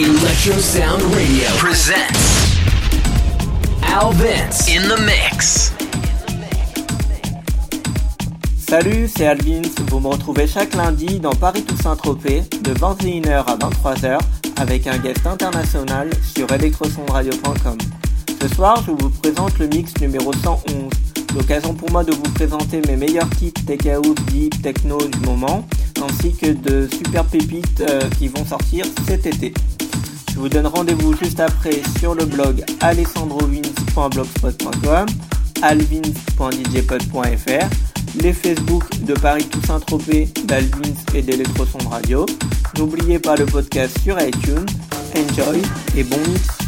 Electro Sound Radio presents Al Vince in the Mix. Salut, c'est Alvins. Vous me retrouvez chaque lundi dans Paris Toussaint Tropez de 21h à 23h avec un guest international sur electrosondradio.com. Ce soir, je vous présente le mix numéro 111. L'occasion pour moi de vous présenter mes meilleurs titres tech house, deep, techno du moment, ainsi que de super pépites euh, qui vont sortir cet été. Je vous donne rendez-vous juste après sur le blog alessandrovins.blogspot.com, alvins.djpod.fr, les Facebook de Paris Toussaint Tropez, d'Alvins et d'Electroson Radio. N'oubliez pas le podcast sur iTunes. Enjoy et bon mix.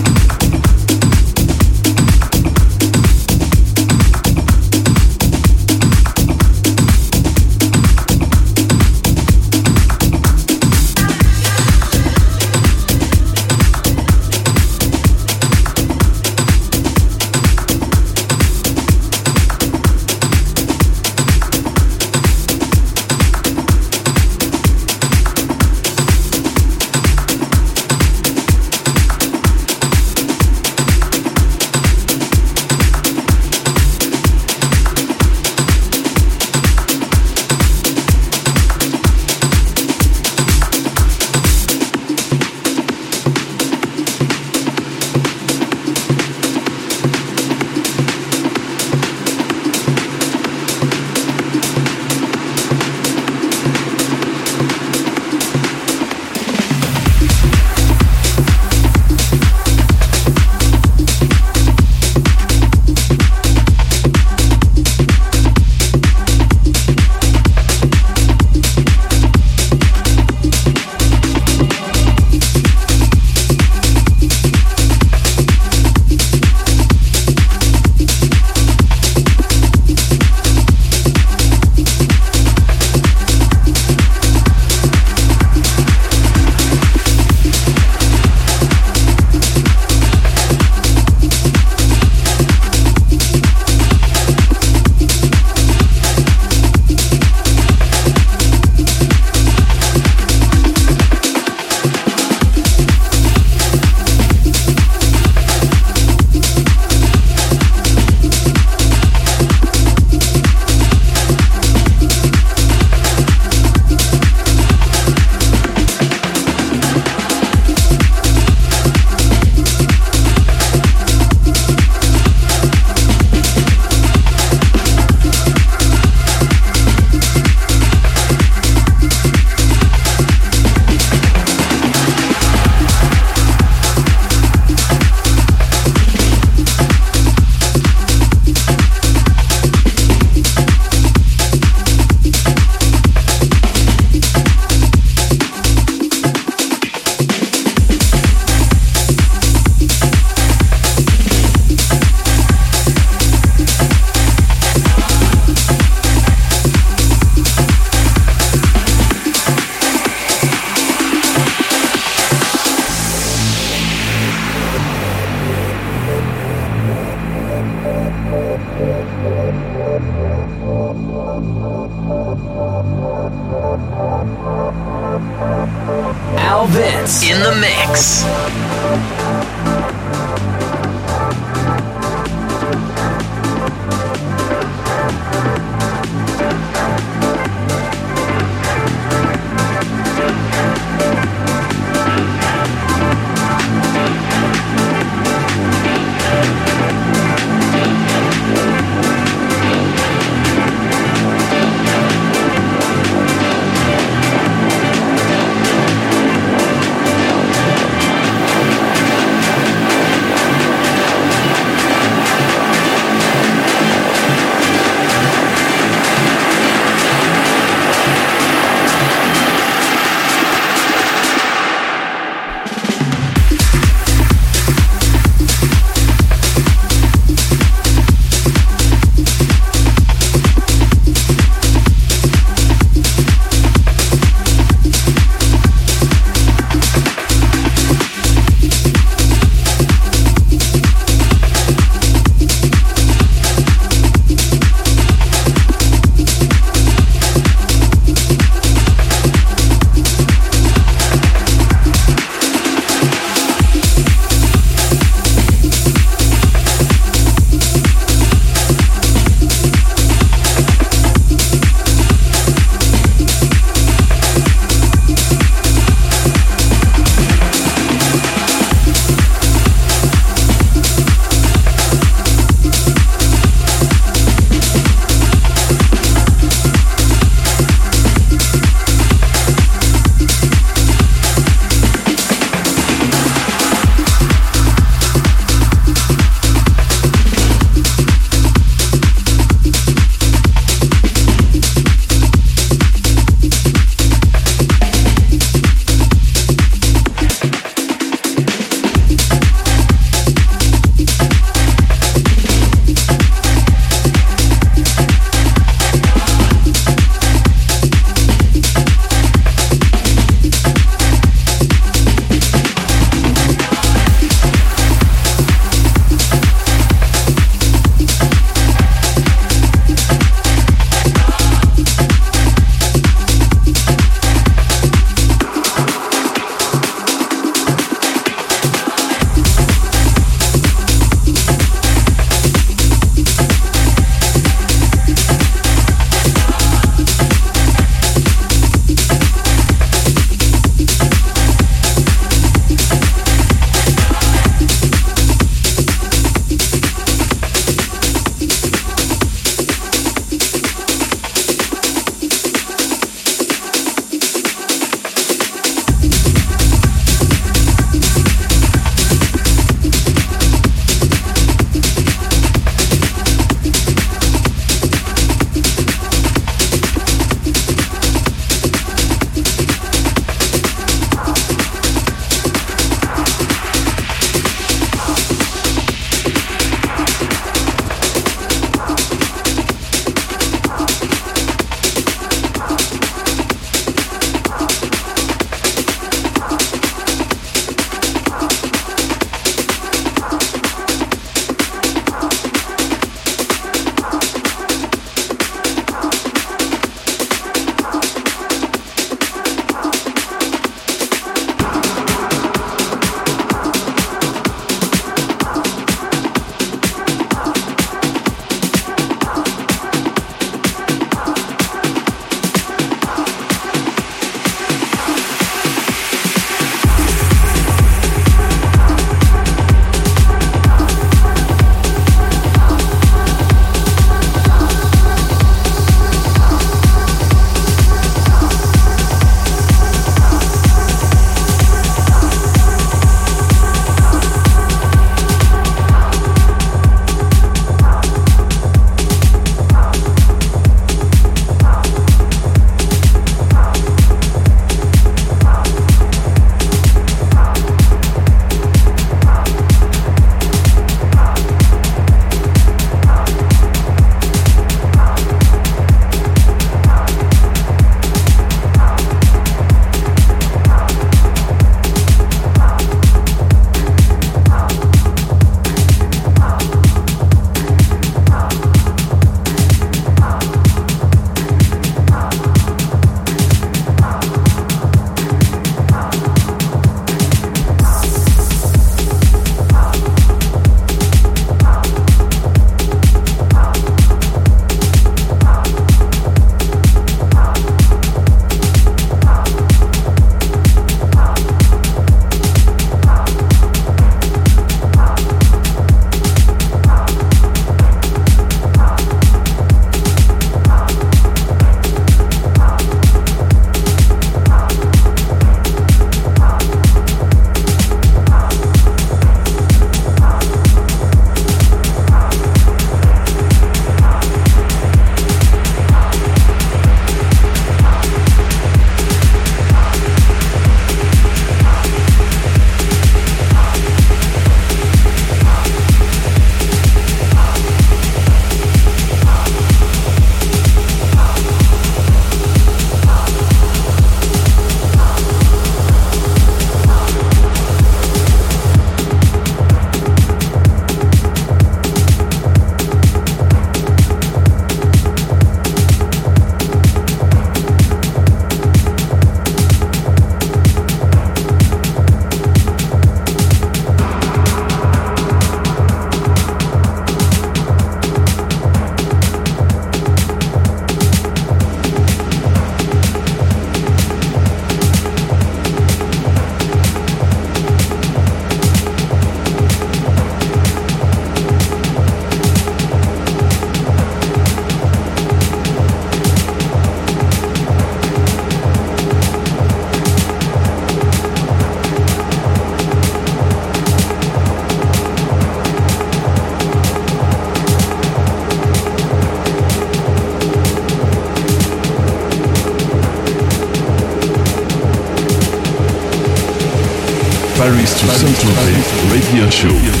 Show.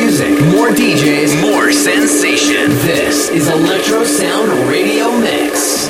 Music, more DJs, more sensation. This is Electro Sound Radio Mix.